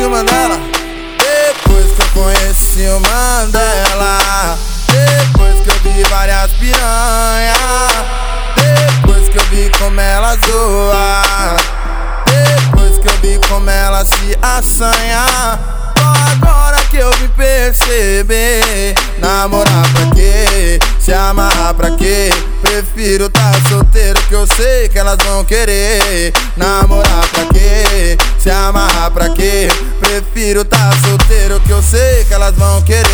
conheci o Mandela. Depois que eu conheci o Mandela. Depois que eu vi várias piranhas. Depois que eu vi como ela zoa. Depois que eu vi como ela se assanha. Só agora que eu me perceber. Namorar pra quê? Se amarrar pra quê? Prefiro tá solteiro que eu sei que elas vão querer. Namorar pra se amarrar pra quê? Prefiro tá solteiro que eu sei que elas vão querer.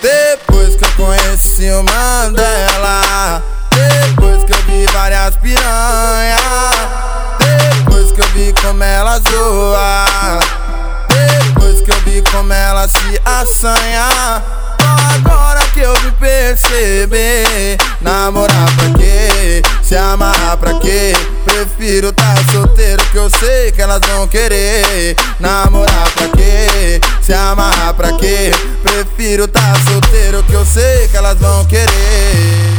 Depois que eu conheci o Mandela. Depois que eu vi várias piranha. Depois que eu vi como ela zoa. Depois que eu vi como ela se assanha. Agora que eu vim perceber. Namorar pra quê? Se amarrar pra quê? Prefiro tá solteiro que eu sei que elas vão querer. Namorar pra quê? Se amarrar pra quê? Prefiro tá solteiro que eu sei que elas vão querer.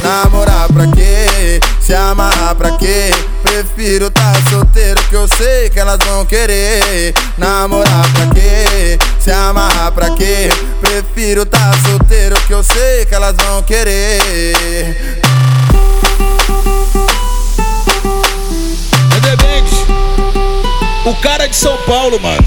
Namorar pra quê? Se amarrar pra quê? Prefiro tá solteiro que eu sei que elas vão querer. Namorar pra quê? Se amarrar pra quê? Prefiro tá solteiro que eu sei que elas vão querer. O cara de São Paulo, mano.